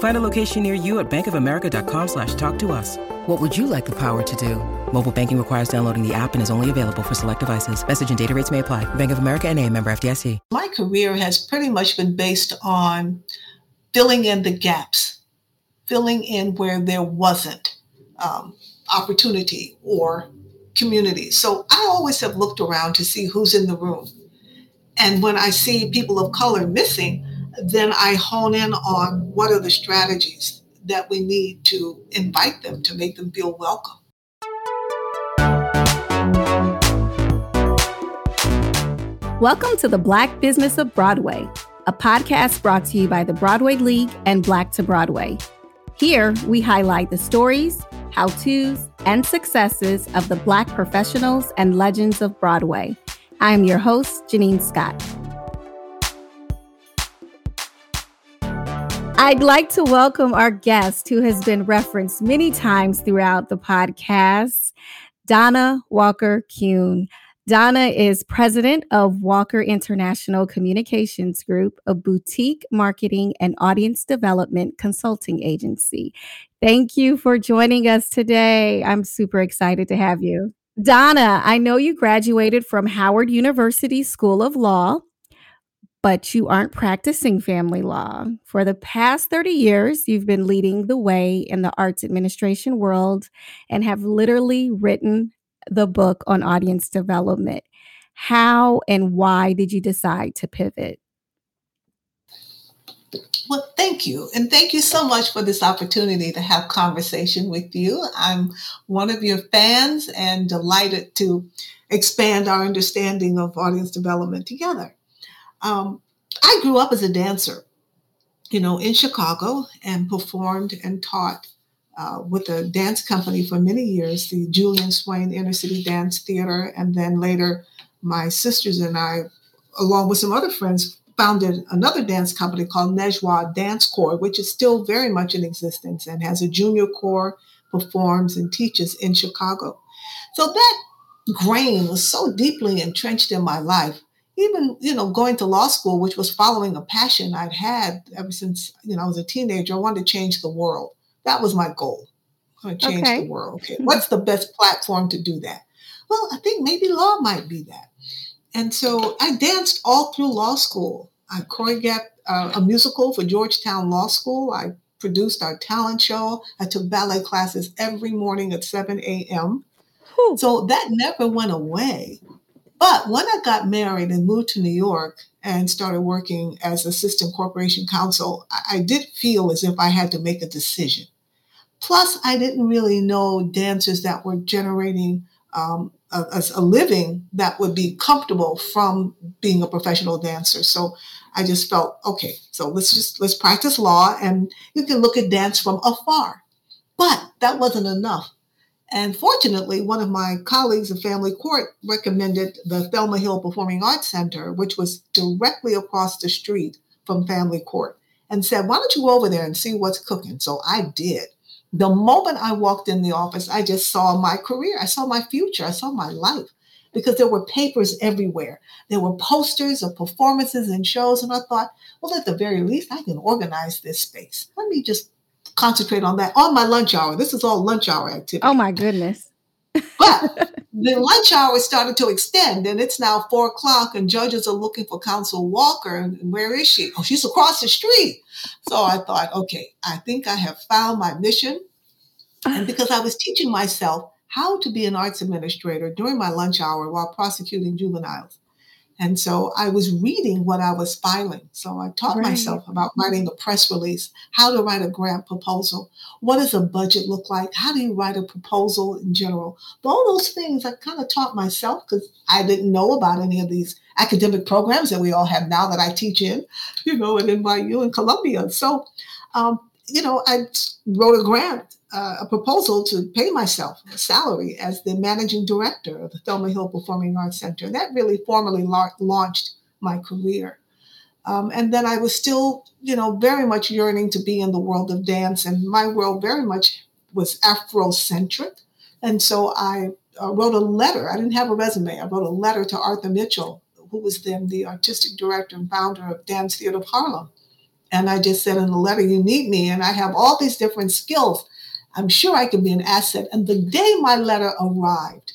Find a location near you at bankofamerica.com slash talk to us. What would you like the power to do? Mobile banking requires downloading the app and is only available for select devices. Message and data rates may apply. Bank of America and a member FDIC. My career has pretty much been based on filling in the gaps, filling in where there wasn't um, opportunity or community. So I always have looked around to see who's in the room. And when I see people of color missing, then I hone in on what are the strategies that we need to invite them to make them feel welcome. Welcome to the Black Business of Broadway, a podcast brought to you by the Broadway League and Black to Broadway. Here, we highlight the stories, how to's, and successes of the Black professionals and legends of Broadway. I am your host, Janine Scott. I'd like to welcome our guest who has been referenced many times throughout the podcast, Donna Walker Kuhne. Donna is president of Walker International Communications Group, a boutique marketing and audience development consulting agency. Thank you for joining us today. I'm super excited to have you. Donna, I know you graduated from Howard University School of Law, but you aren't practicing family law. For the past 30 years, you've been leading the way in the arts administration world and have literally written the book on audience development. How and why did you decide to pivot? Well, thank you. And thank you so much for this opportunity to have conversation with you. I'm one of your fans and delighted to expand our understanding of audience development together. Um, I grew up as a dancer, you know, in Chicago and performed and taught uh, with a dance company for many years, the Julian Swain Inner City Dance Theater. And then later, my sisters and I, along with some other friends, founded another dance company called Najwa Dance Corps, which is still very much in existence and has a junior corps, performs and teaches in Chicago. So that grain was so deeply entrenched in my life. Even, you know, going to law school, which was following a passion I'd had ever since, you know, I was a teenager, I wanted to change the world. That was my goal. I want to change okay. the world. Okay. What's the best platform to do that? Well, I think maybe law might be that. And so I danced all through law school. I choreographed uh, a musical for Georgetown Law School. I produced our talent show. I took ballet classes every morning at 7 a.m. So that never went away. But when I got married and moved to New York and started working as assistant corporation counsel, I, did feel as if I had to make a decision. Plus, I didn't really know dancers that were generating um, a, a, living that would be comfortable from being a professional dancer. So I just felt, okay, so let's just let's practice law, and you can look at dance from afar. But that wasn't enough. And fortunately, one of my colleagues of Family Court recommended the Thelma Hill Performing Arts Center, which was directly across the street from Family Court, and said, Why don't you go over there and see what's cooking? So I did. The moment I walked in the office, I just saw my career. I saw my future. I saw my life because there were papers everywhere. There were posters of performances and shows. And I thought, well, at the very least, I can organize this space. Let me just concentrate on that on my lunch hour. This is all lunch hour activity. Oh my goodness. but the lunch hour is starting to extend and it's now four o'clock and judges are looking for counsel walker and where is she oh she's across the street so i thought okay i think i have found my mission and because i was teaching myself how to be an arts administrator during my lunch hour while prosecuting juveniles and so I was reading what I was filing. So I taught right. myself about writing a press release, how to write a grant proposal, what does a budget look like, how do you write a proposal in general. All those things I kind of taught myself because I didn't know about any of these academic programs that we all have now that I teach in, you know, at NYU and Columbia. So, um, you know, I wrote a grant uh, a proposal to pay myself a salary as the managing director of the Thelma Hill Performing Arts Center. And that really formally la- launched my career. Um, and then I was still, you know, very much yearning to be in the world of dance, and my world very much was Afrocentric. And so I uh, wrote a letter. I didn't have a resume. I wrote a letter to Arthur Mitchell, who was then the artistic director and founder of Dance Theater of Harlem. And I just said in the letter, You need me, and I have all these different skills. I'm sure I can be an asset. And the day my letter arrived,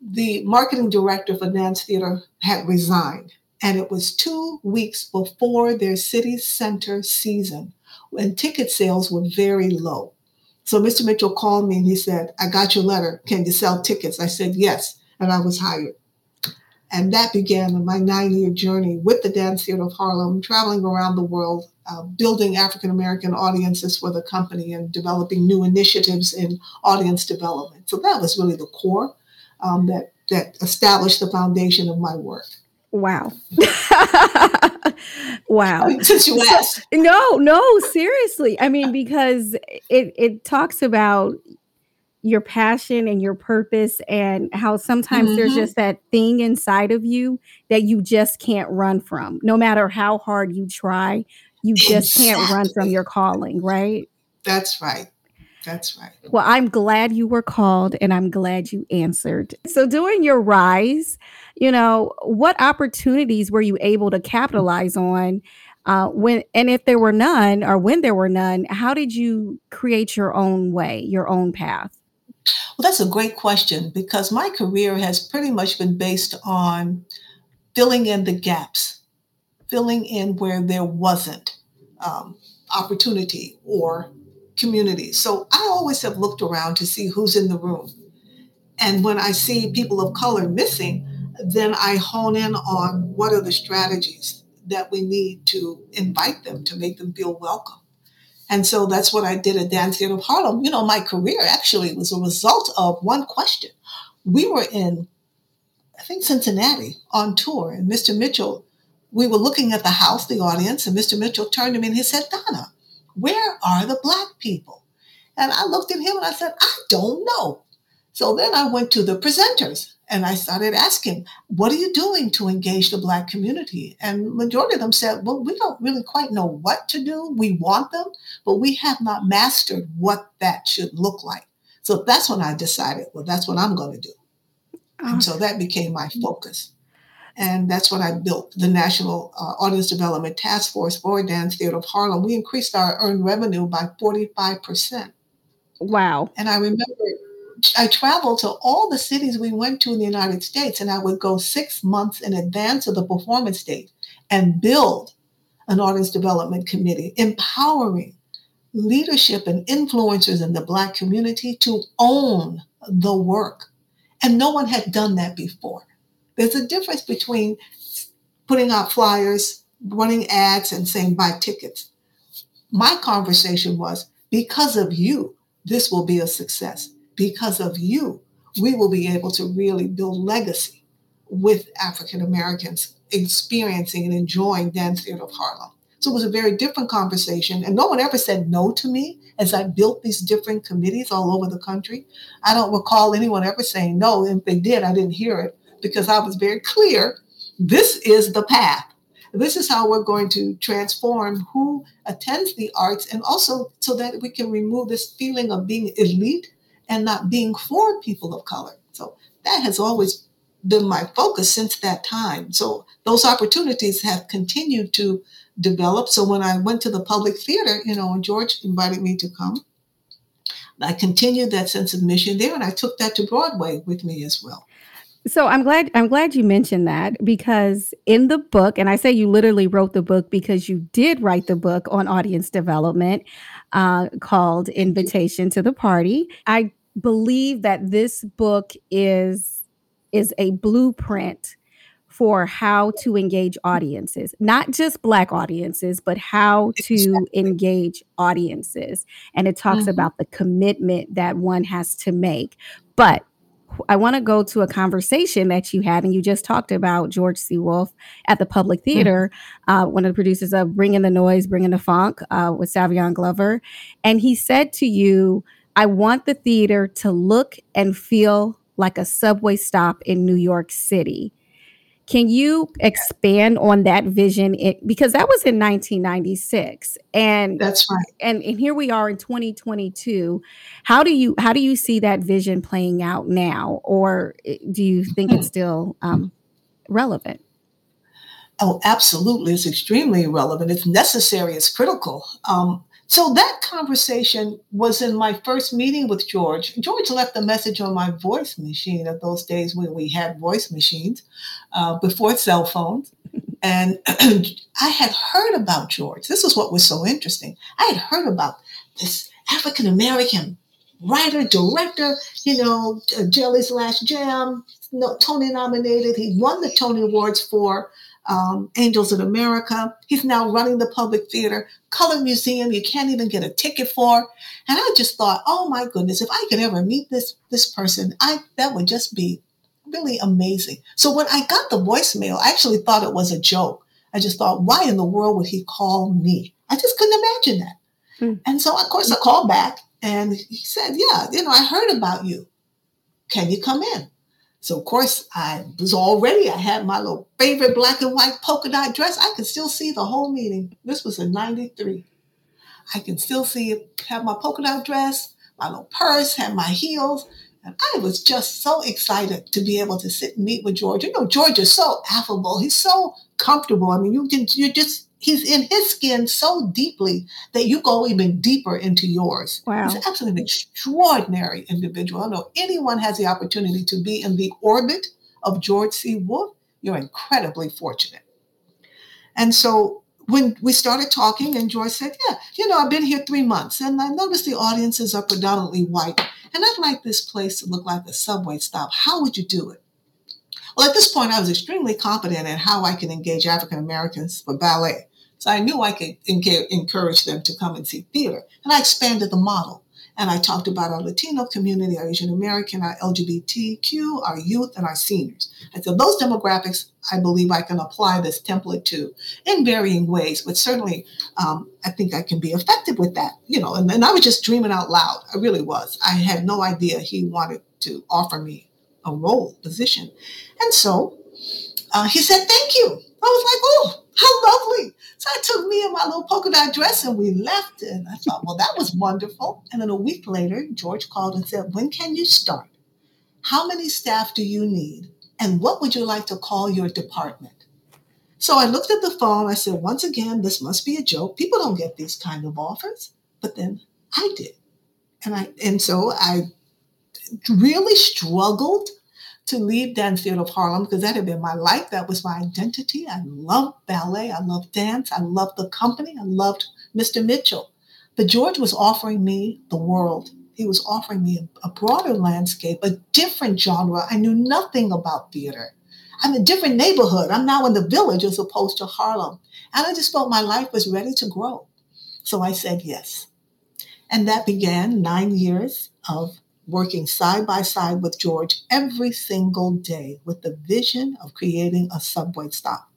the marketing director for Dance Theater had resigned. And it was two weeks before their city center season when ticket sales were very low. So Mr. Mitchell called me and he said, I got your letter. Can you sell tickets? I said, yes. And I was hired. And that began my nine year journey with the Dance Theater of Harlem, traveling around the world, uh, building African American audiences for the company and developing new initiatives in audience development. So that was really the core um, that, that established the foundation of my work. Wow. wow. Since you asked. No, no, seriously. I mean, because it, it talks about your passion and your purpose and how sometimes mm-hmm. there's just that thing inside of you that you just can't run from. No matter how hard you try, you just exactly. can't run from your calling, right? That's right. That's right. Well, I'm glad you were called and I'm glad you answered. So, during your rise, you know, what opportunities were you able to capitalize on? Uh, when and if there were none, or when there were none, how did you create your own way, your own path? Well, that's a great question because my career has pretty much been based on filling in the gaps, filling in where there wasn't um, opportunity or community. So I always have looked around to see who's in the room. And when I see people of color missing, then I hone in on what are the strategies that we need to invite them to make them feel welcome. And so that's what I did at Dance Theater of Harlem. You know, my career actually was a result of one question. We were in, I think, Cincinnati on tour, and Mr. Mitchell, we were looking at the house, the audience, and Mr. Mitchell turned to me and he said, Donna, where are the black people? And I looked at him and I said, I don't know. So then I went to the presenters and I started asking, what are you doing to engage the Black community? And majority of them said, well, we don't really quite know what to do. We want them, but we have not mastered what that should look like. So that's when I decided, well, that's what I'm going to do. And so that became my focus. And that's when I built the National uh, Audience Development Task Force for Dance Theater of Harlem. We increased our earned revenue by 45%. Wow. And I remember I traveled to all the cities we went to in the United States, and I would go six months in advance of the performance date and build an audience development committee, empowering leadership and influencers in the Black community to own the work. And no one had done that before. There's a difference between putting out flyers, running ads, and saying buy tickets. My conversation was because of you, this will be a success because of you, we will be able to really build legacy with African Americans experiencing and enjoying Dance Theater of Harlem. So it was a very different conversation. And no one ever said no to me as I built these different committees all over the country. I don't recall anyone ever saying no. If they did, I didn't hear it because I was very clear this is the path. This is how we're going to transform who attends the arts and also so that we can remove this feeling of being elite and not being for people of color. So that has always been my focus since that time. So those opportunities have continued to develop. So when I went to the public theater, you know, George invited me to come, I continued that sense of mission there and I took that to Broadway with me as well. So I'm glad I'm glad you mentioned that because in the book, and I say you literally wrote the book because you did write the book on audience development uh, called Invitation to the Party. I believe that this book is is a blueprint for how to engage audiences, not just Black audiences, but how to engage audiences. And it talks mm-hmm. about the commitment that one has to make. But I want to go to a conversation that you had, and you just talked about George C. Wolfe at the Public hmm. Theater, mm-hmm. uh, one of the producers of Bringing the Noise, Bringing the Funk uh, with Savion Glover. And he said to you, I want the theater to look and feel like a subway stop in New York City. Can you expand on that vision? It, because that was in 1996, and that's right. And and here we are in 2022. How do you how do you see that vision playing out now, or eh, do you think it's still um, relevant? Oh, absolutely. It's extremely relevant. It's necessary. It's critical. Um, so that conversation was in my first meeting with George. George left a message on my voice machine of those days when we had voice machines uh, before cell phones. And I had heard about George. This is what was so interesting. I had heard about this African American writer, director, you know, Jelly's Last Jam, Tony nominated. He won the Tony Awards for um, Angels in America. He's now running the public theater, Colored Museum. You can't even get a ticket for. And I just thought, oh my goodness, if I could ever meet this this person, I that would just be really amazing. So when I got the voicemail, I actually thought it was a joke. I just thought, why in the world would he call me? I just couldn't imagine that. Mm. And so, of course, I called back and he said, yeah, you know, I heard about you. Can you come in? So of course I was already. I had my little favorite black and white polka dot dress. I could still see the whole meeting. This was in 93. I can still see it, have my polka dot dress, my little purse, had my heels. And I was just so excited to be able to sit and meet with George. You know, George is so affable. He's so comfortable. I mean, you can you just he's in his skin so deeply that you go even deeper into yours. Wow. He's absolutely an extraordinary individual. I know anyone has the opportunity to be in the orbit of George C. Wolfe, you're incredibly fortunate. And so when we started talking, and George said, Yeah, you know, I've been here three months, and I noticed the audiences are predominantly white, and I'd like this place to look like a subway stop. How would you do it? Well, at this point, I was extremely confident in how I can engage African Americans for ballet. So I knew I could encourage them to come and see theater. And I expanded the model. And I talked about our Latino community, our Asian American, our LGBTQ, our youth, and our seniors. And so those demographics, I believe I can apply this template to in varying ways, but certainly um, I think I can be effective with that. You know, and, and I was just dreaming out loud. I really was. I had no idea he wanted to offer me a role position. And so uh, he said, thank you. I was like, oh, how lovely. So I took me and my little polka dot dress and we left. And I thought, well, that was wonderful. And then a week later, George called and said, when can you start? How many staff do you need? And what would you like to call your department? So I looked at the phone. I said, once again, this must be a joke. People don't get these kind of offers. But then I did. And I and so I really struggled to leave Dance Theater of Harlem because that had been my life. That was my identity. I loved ballet. I loved dance. I loved the company. I loved Mr. Mitchell. But George was offering me the world. He was offering me a, broader landscape, a different genre. I knew nothing about theater. I'm in a different neighborhood. I'm now in the village as opposed to Harlem. And I just felt my life was ready to grow. So I said yes. And that began nine years of working side by side with George every single day with the vision of creating a subway stop.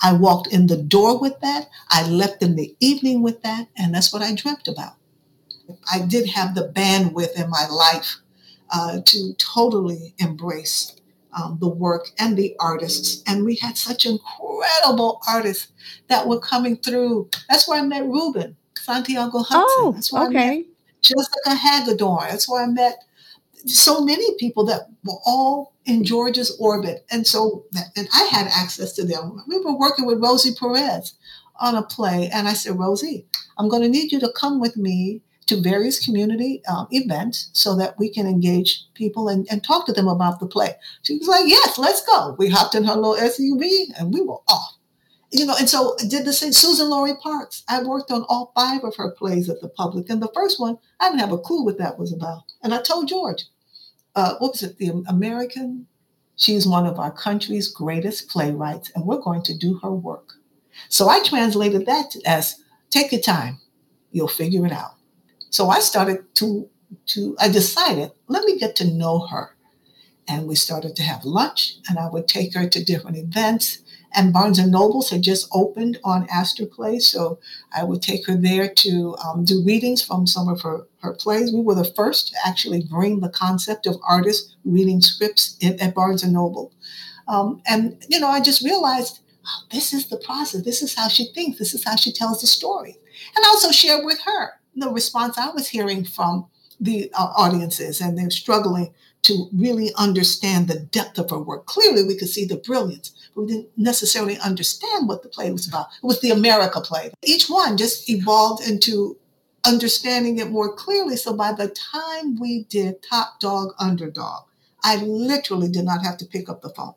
I walked in the door with that. I left in the evening with that. And that's what I dreamt about. I did have the bandwidth in my life uh, to totally embrace um, the work and the artists. And we had such incredible artists that were coming through. That's where I met Ruben, Santiago Hudson. Oh, That's where okay. I met Jessica Hagedorn. That's where I met so many people that were all in George's orbit. And so, and I had access to them. We were working with Rosie Perez on a play. And I said, Rosie, I'm going to need you to come with me to various community um, events so that we can engage people and, and talk to them about the play. She was like, yes, let's go. We hopped in her little SUV and we were off. You know, and so did the same. Suzan-Lori Parks. I worked on all five of her plays at the public. And the first one, I didn't have a clue what that was about. And I told George, uh, what was it, the American? She's one of our country's greatest playwrights, and we're going to do her work. So I translated that as take your time, you'll figure it out. So I started to to I decided let me get to know her. and we started to have lunch and I would take her to different events and Barnes and Nobles had just opened on Astor Place, so I would take her there to um, do readings from some of her, her plays. We were the first to actually bring the concept of artists reading scripts in, at Barnes and Noble. Um, and, you know, I just realized oh, this is the process. This is how she thinks. This is how she tells the story. And also shared with her the response I was hearing from the uh, audiences, and they're struggling to really understand the depth of her work. Clearly, we could see the brilliance, but we didn't necessarily understand what the play was about. It was the America play. Each one just evolved into understanding it more clearly. So by the time we did Top Dog Underdog, I literally did not have to pick up the phone.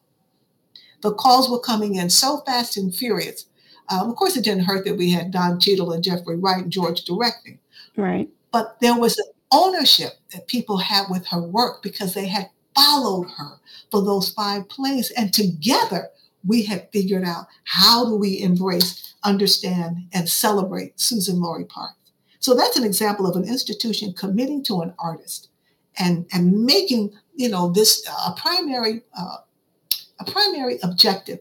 The calls were coming in so fast and furious. Um, of course, it didn't hurt that we had Don Cheadle and Jeffrey Wright and George directing. Right. But there was an ownership that people had with her work because they had followed her for those five plays. And together, we had figured out how do we embrace, understand, and celebrate Suzan-Lori Parks. So that's an example of an institution committing to an artist and, and making, you know, this a primary uh, a primary objective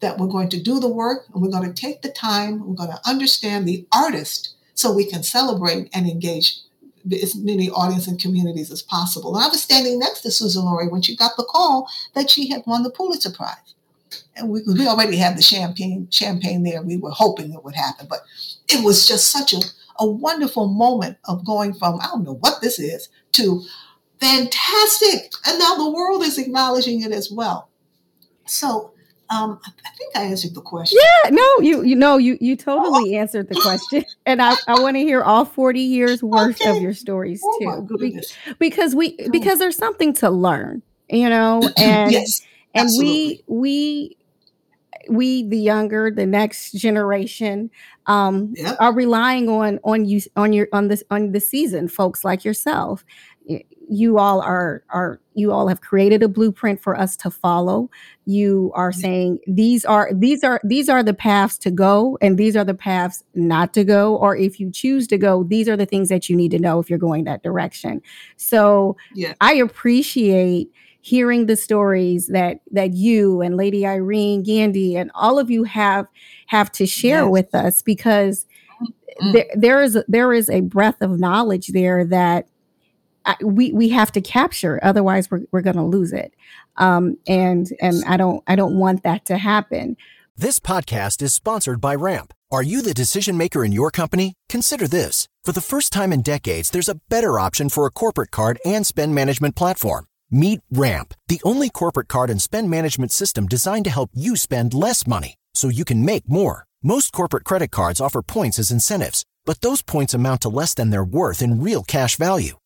that we're going to do the work and we're going to take the time, we're going to understand the artist so we can celebrate and engage as many audience and communities as possible. And I was standing next to Suzan-Lori when she got the call that she had won the Pulitzer Prize. And we, we already had the champagne champagne there. We were hoping it would happen, but it was just such a, a wonderful moment of going from, I don't know what this is, to fantastic. And now the world is acknowledging it as well. So um, I think I answered the question. Yeah, no, you you know you you totally oh. answered the question, and I, I want to hear all forty years worth okay. of your stories oh, too, because we because there's something to learn, you know, and yes, and we we we the younger the next generation um yep. are relying on on you on your on this on the season folks like yourself you all are are you all have created a blueprint for us to follow you are mm-hmm. saying these are these are these are the paths to go and these are the paths not to go or if you choose to go these are the things that you need to know if you're going that direction so yeah. i appreciate hearing the stories that that you and lady irene gandy and all of you have have to share yes. with us because mm-hmm. there, there is there is a breadth of knowledge there that we we have to capture otherwise we're, we're going to lose it. Um, and and i don't i don't want that to happen. This podcast is sponsored by ramp. Are you the decision maker in your company? Consider this. For the first time in decades there's a better option for a corporate card and spend management platform. Meet ramp the only corporate card and spend management system designed to help you spend less money so you can make more. Most corporate credit cards offer points as incentives but those points amount to less than their worth in real cash value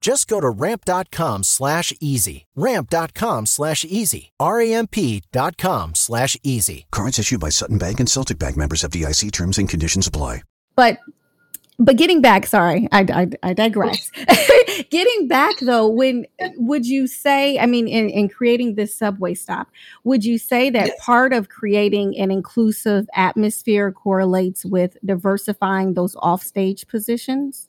Just go to ramp.com slash easy. Ramp.com slash easy. R-A-M-P.com slash easy. Cards issued by Sutton Bank and Celtic Bank members of DIC terms and conditions apply. But but getting back, sorry, I, I, I digress. getting back though, when would you say, I mean, in, in creating this subway stop, would you say that yes. part of creating an inclusive atmosphere correlates with diversifying those offstage positions?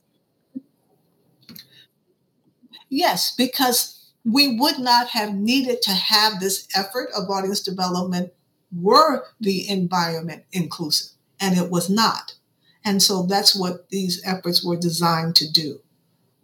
Yes, because we would not have needed to have this effort of audience development were the environment inclusive, and it was not. And so that's what these efforts were designed to do,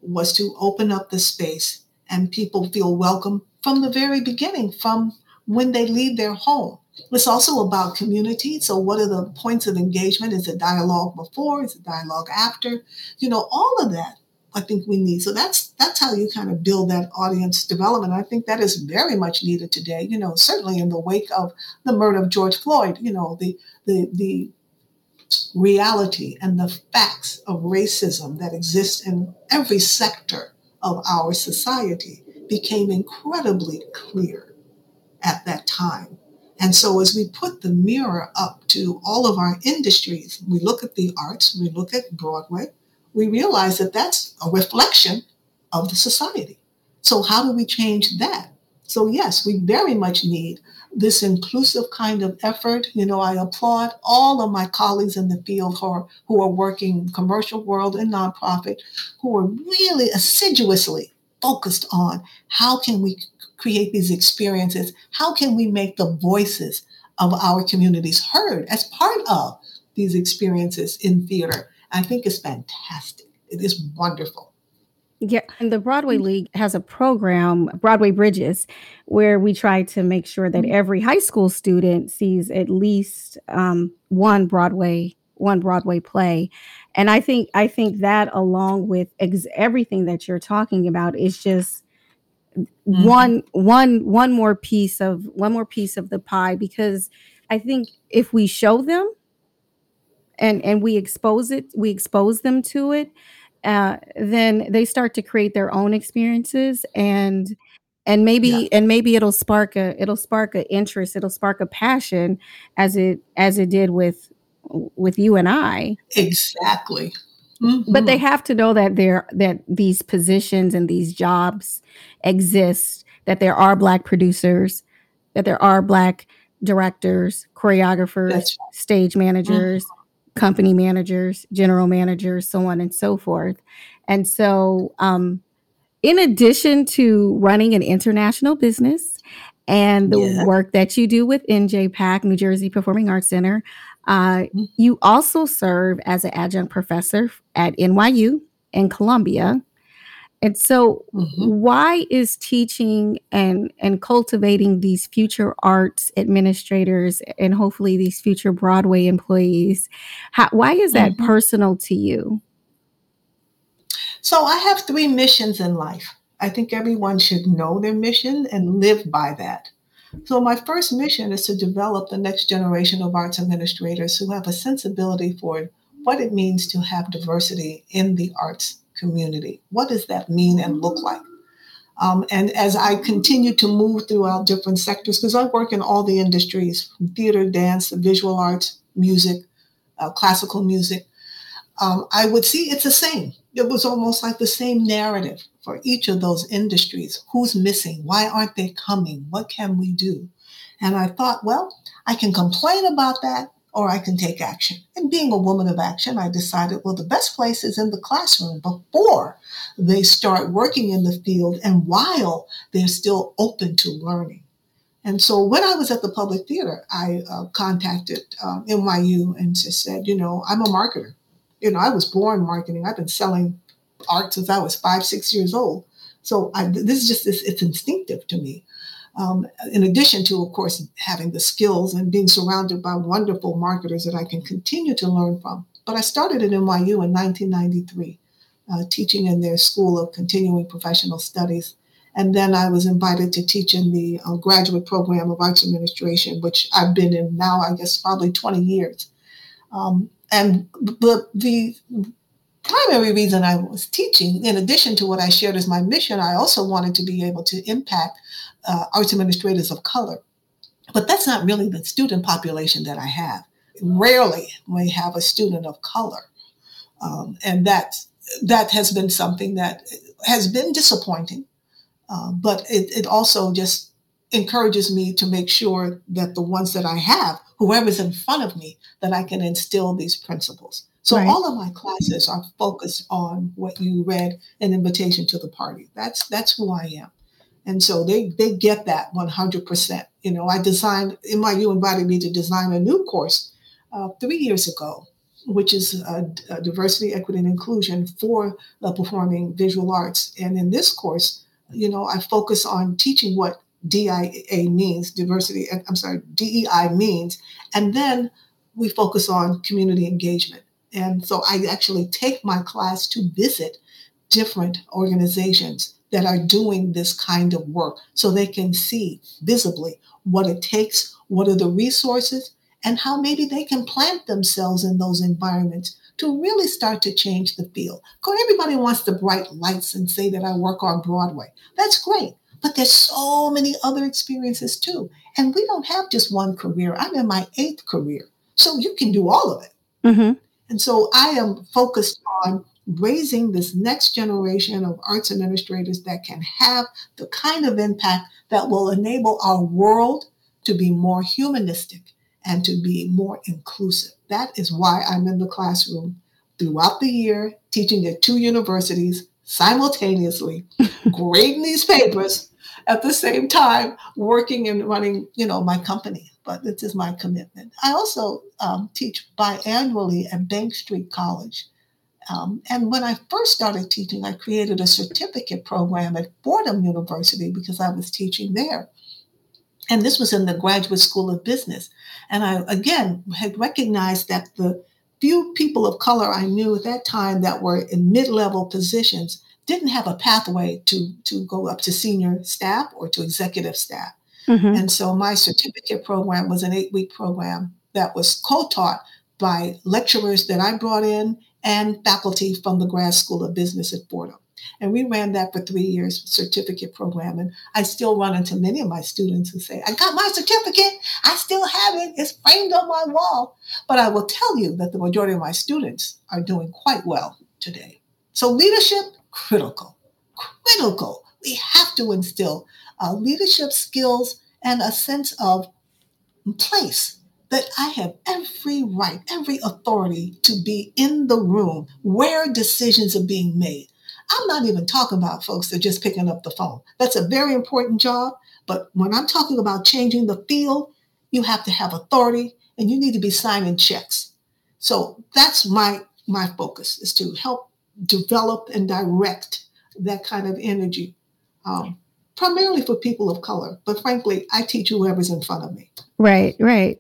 was to open up the space and people feel welcome from the very beginning, from when they leave their home. It's also about community. So, what are the points of engagement? Is it dialogue before? Is it dialogue after? You know, all of that I think we need. So that's that's how you kind of build that audience development. I think that is very much needed today. You know, certainly in the wake of the murder of George Floyd. You know, the the the reality and the facts of racism that exist in every sector of our society became incredibly clear at that time. And so, as we put the mirror up to all of our industries, we look at the arts, we look at Broadway, we realize that that's a reflection of the society. So, how do we change that? So, yes, we very much need this inclusive kind of effort. You know, I applaud all of my colleagues in the field who are, who are working commercial world and nonprofit, who are really assiduously focused on how can we create these experiences? How can we make the voices of our communities heard as part of these experiences in theater? I think it's fantastic. It is wonderful. Yeah, and the Broadway mm. League has a program, Broadway Bridges, where we try to make sure that mm-hmm. every high school student sees at least um, one Broadway one Broadway play. And I think I think that along with ex- everything that you're talking about is just mm-hmm. one one one more piece of one more piece of the pie because I think if we show them and and we expose it, we expose them to it, uh, then they start to create their own experiences and and maybe yeah. and maybe it'll spark a it'll spark a interest it'll spark a passion as it as it did with with you and I exactly mm-hmm. but they mm-hmm. have to know that there that these positions and these jobs exist that there are black producers that there are black directors choreographers right. stage managers mm-hmm company managers, general managers, so on and so forth. And so, um, in addition to running an international business and the yeah. work that you do with NJPAC, New Jersey Performing Arts Center, uh, mm-hmm. you also serve as an adjunct professor at NYU in Columbia. And so, mm-hmm. why is teaching and and cultivating these future arts administrators and hopefully these future Broadway employees? How, why is that mm-hmm. personal to you? So, I have three missions in life. I think everyone should know their mission and live by that. So, my first mission is to develop the next generation of arts administrators who have a sensibility for what it means to have diversity in the arts community. What does that mean and look like? Um, and as I continue to move throughout different sectors, because I work in all the industries from theater, dance, visual arts, music, uh, classical music, um, I would see it's the same. It was almost like the same narrative for each of those industries. Who's missing? Why aren't they coming? What can we do? And I thought, well, I can complain about that or I can take action. And being a woman of action, I decided, well, the best place is in the classroom before they start working in the field and while they're still open to learning. And so when I was at the public theater, I uh, contacted um, NYU and just said, you know, I'm a marketer. You know, I was born marketing. I've been selling art since I was five, six years old. So I, this is just this, it's instinctive to me. Um, in addition to, of course, having the skills and being surrounded by wonderful marketers that I can continue to learn from. But I started at NYU in 1993, uh, teaching in their School of Continuing Professional Studies. And then I was invited to teach in the uh, graduate program of arts administration, which I've been in now, I guess, probably 20 years. Um, and the, the primary reason I was teaching, in addition to what I shared as my mission, I also wanted to be able to impact uh, arts administrators of color. But that's not really the student population that I have. Rarely may have a student of color. Um, and that, that has been something that has been disappointing. Uh, but it, it also just encourages me to make sure that the ones that I have, whoever's in front of me, that I can instill these principles. So right. all of my classes are focused on what you read, an invitation to the party. That's that's who I am. And so they, they get that 100%. You know, I designed, NYU invited me to design a new course uh, three years ago, which is a diversity, equity, and inclusion for the performing visual arts. And in this course, you know, I focus on teaching what DIA means, diversity, I'm sorry, DEI means. And then we focus on community engagement. And so I actually take my class to visit different organizations that are doing this kind of work so they can see visibly what it takes, what are the resources, and how maybe they can plant themselves in those environments to really start to change the field. Because everybody wants the bright lights and say that I work on Broadway. That's great. But there's so many other experiences too. And we don't have just one career. I'm in my eighth career. So you can do all of it. Mm-hmm. And so I am focused on raising this next generation of arts administrators that can have the kind of impact that will enable our world to be more humanistic and to be more inclusive. That is why I'm in the classroom throughout the year, teaching at two universities simultaneously, grading these papers at the same time, working and running, you know, my company. But this is my commitment. I also um, teach biannually at Bank Street College. Um, and when I first started teaching, I created a certificate program at Fordham University because I was teaching there. And this was in the Graduate School of Business. And I, again, had recognized that the few people of color I knew at that time that were in mid level positions didn't have a pathway to, to go up to senior staff or to executive staff. Mm-hmm. And so my certificate program was an eight week program that was co taught by lecturers that I brought in and faculty from the grad school of business at Fordham. And we ran that for three years, certificate program. And I still run into many of my students who say, I got my certificate. I still have it. It's framed on my wall. But I will tell you that the majority of my students are doing quite well today. So leadership, critical, critical. We have to instill uh, leadership skills and a sense of place that I have every right, every authority to be in the room where decisions are being made. I'm not even talking about folks that are just picking up the phone. That's a very important job. But when I'm talking about changing the field, you have to have authority and you need to be signing checks. So that's my my focus is to help develop and direct that kind of energy, um, primarily for people of color. But frankly, I teach whoever's in front of me. Right, right.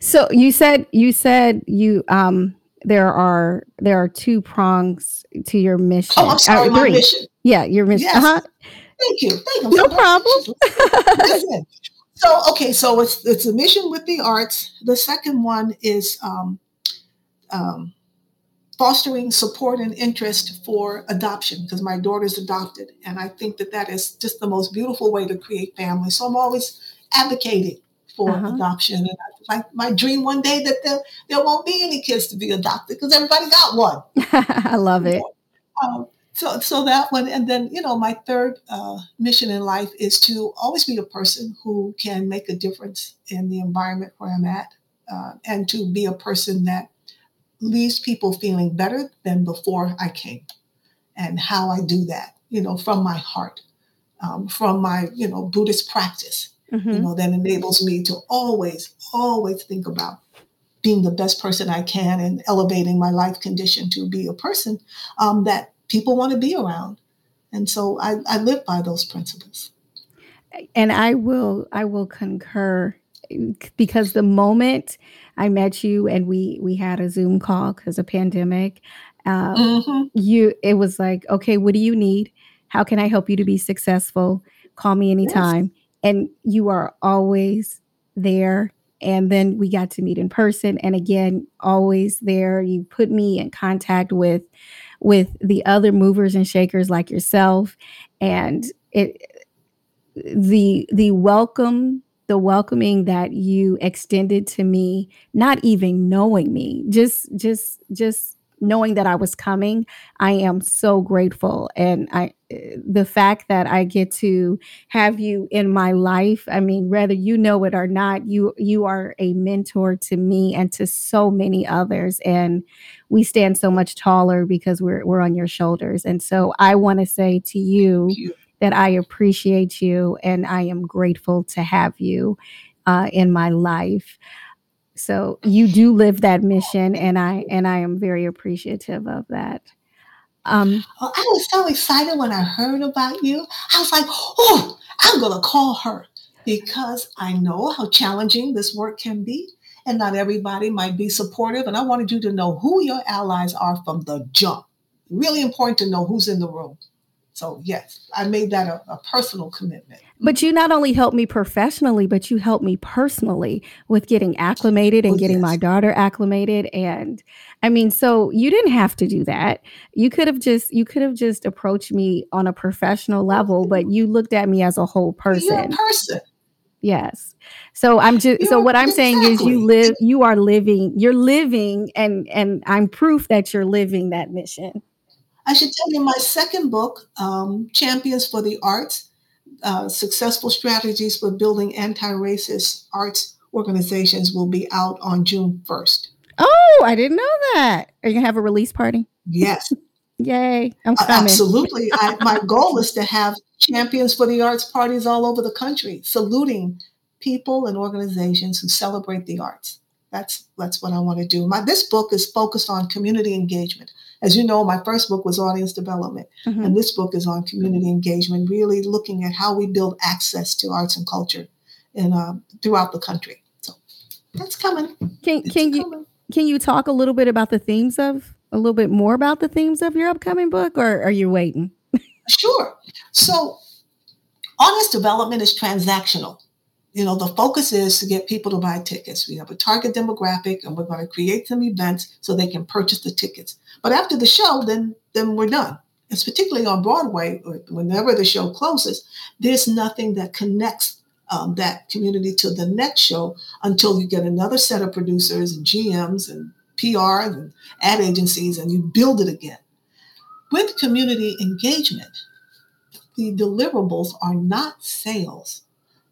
So you said you said you um there are there are two prongs to your mission. Oh, I'm sorry, uh, my mission. Yeah, your mission. Yes. Uh-huh. Thank you. Thank you. No problem. So okay, so it's it's a mission with the arts. The second one is um, um, fostering support and interest for adoption because my daughter's adopted, and I think that that is just the most beautiful way to create family. So I'm always advocating for uh-huh. adoption. And I, my, my dream one day that there, there won't be any kids to be adopted because everybody got one. I love it. Um, so, so that one, and then you know, my third uh, mission in life is to always be a person who can make a difference in the environment where I'm at, uh, and to be a person that leaves people feeling better than before I came. And how I do that, you know, from my heart, um, from my you know Buddhist practice, mm-hmm. you know, that enables me to always, always think about being the best person I can and elevating my life condition to be a person um, that people want to be around. And so I, I live by those principles. And I will, I will concur because the moment I met you and we we had a Zoom call because of pandemic, uh, mm-hmm. you it was like, okay, what do you need? How can I help you to be successful? Call me anytime. Yes and you are always there and then we got to meet in person and again always there you put me in contact with with the other movers and shakers like yourself and it the the welcome the welcoming that you extended to me not even knowing me just just just knowing that I was coming, I am so grateful. And I, the fact that I get to have you in my life, I mean, whether you know it or not, you you are a mentor to me and to so many others. And we stand so much taller because we're we're on your shoulders. And so I want to say to you, you, that I appreciate you and I am grateful to have you uh, in my life. So you do live that mission, and I and I am very appreciative of that. Um, well, I was so excited when I heard about you. I was like, oh, I'm gonna call her because I know how challenging this work can be, and not everybody might be supportive. And I wanted you to know who your allies are from the jump. Really important to know who's in the room. So, yes, I made that a, a, personal commitment. But you not only helped me professionally, but you helped me personally with getting acclimated and oh, getting yes. my daughter acclimated. And I mean, so you didn't have to do that. You could have just you could have just approached me on a professional level, but you looked at me as a whole person. You're a person. Yes. So I'm just You so what I'm saying is you live you are living you're living and and I'm proof that you're living that mission. I should tell you my second book, um, Champions for the Arts, uh, Successful Strategies for Building Anti-Racist Arts Organizations will be out on June 1st. Oh, I didn't know that. Are you gonna have a release party? Yes, Yay. I'm Uh, coming. absolutely. I, my goal is to have champions for the arts parties all over the country, saluting people and organizations who celebrate the arts. That's that's what I want to do. My this book is focused on community engagement. As you know, my first book was audience development, Mhm. and this book is on community engagement, really looking at how we build access to arts and culture in uh, throughout the country. So that's coming. Can It's can you coming. can you talk a little bit about the themes of a little bit more about the themes of your upcoming book or are you waiting? Sure. So audience development is transactional. You know, the focus is to get people to buy tickets. We have a target demographic and we're going to create some events so they can purchase the tickets. But after the show, then then we're done. It's particularly on Broadway, whenever the show closes, there's nothing that connects um, that community to the next show until you get another set of producers and GMs and PR and ad agencies and you build it again. With community engagement, the deliverables are not sales.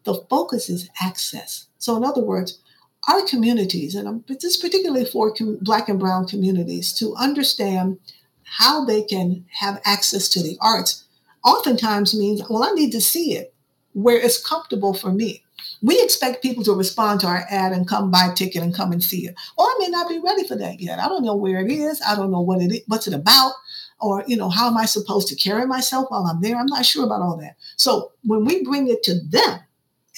The focus is access. So, in other words, our communities, and this is particularly for com- Black and Brown communities, to understand how they can have access to the arts, oftentimes means, well, I need to see it where it's comfortable for me. We expect people to respond to our ad and come buy a ticket and come and see it. Or I may not be ready for that yet. I don't know where it is. I don't know what it is, what's it about or you know how am i supposed to carry myself while i'm there i'm not sure about all that so when we bring it to them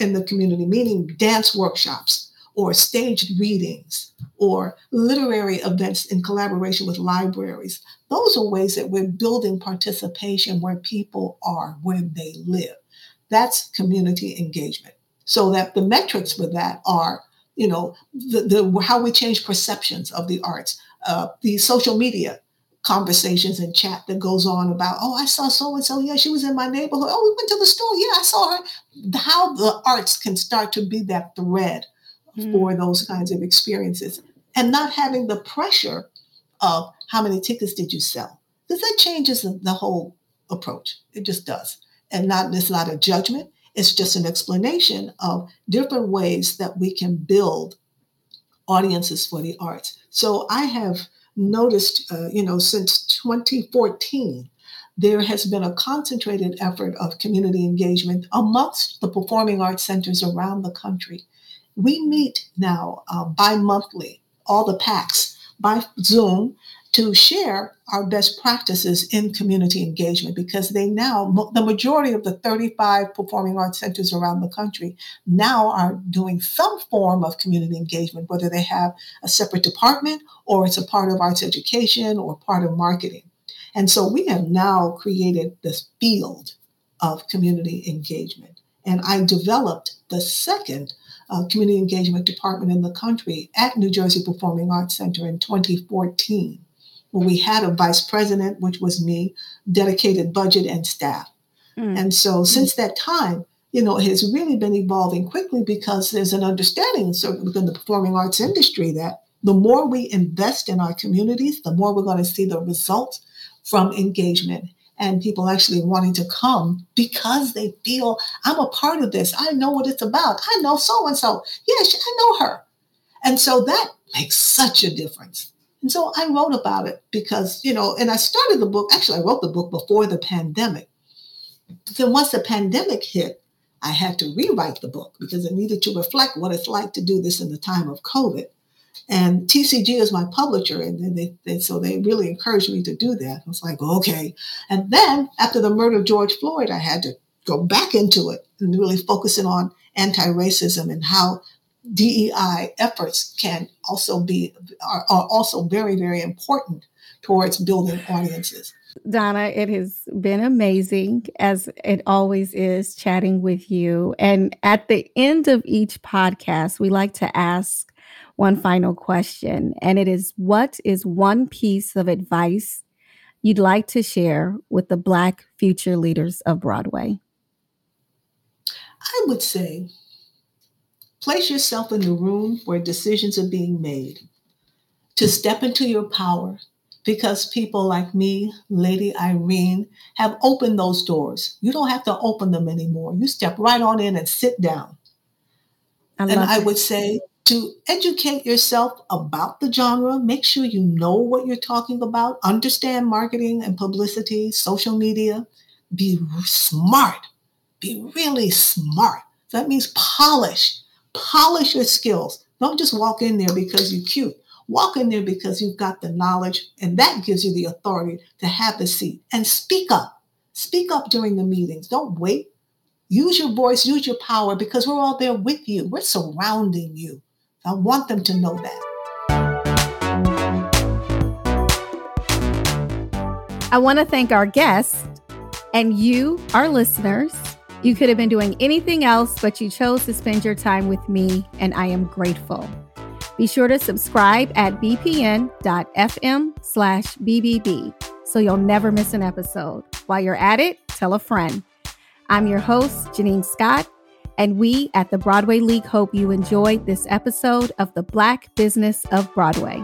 in the community meaning dance workshops or staged readings or literary events in collaboration with libraries. Those are ways that we're building participation where people are where they live. That's community engagement. So that the metrics for that are you know the, the how we change perceptions of the arts uh, the social media conversations and chat that goes on about, oh, I saw so and so. Yeah, she was in my neighborhood. Oh, we went to the store. Yeah, I saw her. How the arts can start to be that thread hmm. for those kinds of experiences and not having the pressure of how many tickets did you sell. Because that changes the, the whole approach. It just does. And not it's not a judgment. It's just an explanation of different ways that we can build audiences for the arts. So I have noticed, uh, you know, since 2014, there has been a concentrated effort of community engagement amongst the performing arts centers around the country. We meet now uh, bi monthly, all the PACs, by Zoom to share our best practices in community engagement because they now, the majority of the 35 performing arts centers around the country now are doing some form of community engagement, whether they have a separate department or it's a part of arts education or part of marketing. And so we have now created this field of community engagement. And I developed the second uh, community engagement department in the country at New Jersey Performing Arts Center in 2014, where we had a vice president, which was me, dedicated budget and staff. Mm. And so since that time, you know, it has really been evolving quickly because there's an understanding certainly within the performing arts industry that the more we invest in our communities, the more we're going to see the results from engagement and people actually wanting to come because they feel I'm a part of this. I know what it's about. I know so and so. Yes, I know her. And so that makes such a difference. And so I wrote about it because, you know, and I started the book, actually, I wrote the book before the pandemic. Then once the pandemic hit, I had to rewrite the book because it needed to reflect what it's like to do this in the time of COVID. And TCG is my publisher, and they, they so they really encouraged me to do that. I was like, okay. And then after the murder of George Floyd, I had to go back into it and really focusing on anti-racism and how DEI efforts can also be are, are also very very important towards building audiences. Donna, it has been amazing as it always is chatting with you. And at the end of each podcast, we like to ask one final question. And it is what is one piece of advice you'd like to share with the Black future leaders of Broadway? I would say Place yourself in the room where decisions are being made. To step into your power, because people like me, Lady Irene, have opened those doors. You don't have to open them anymore. You step right on in and sit down. I and I it. would say to educate yourself about the genre, make sure you know what you're talking about, understand marketing and publicity, social media, be smart, be really smart. That means polish, polish your skills. Don't just walk in there because you're cute. Walk in there because you've got the knowledge, and that gives you the authority to have the seat. And speak up. Speak up during the meetings. Don't wait. Use your voice, use your power because we're all there with you. We're surrounding you. I want them to know that. I want to thank our guests and you, our listeners. You could have been doing anything else, but you chose to spend your time with me, and I am grateful. Be sure to subscribe at bpn.fm slash BBB so you'll never miss an episode. While you're at it, tell a friend. I'm your host, Janine Scott, and we at the Broadway League hope you enjoyed this episode of The Black Business of Broadway.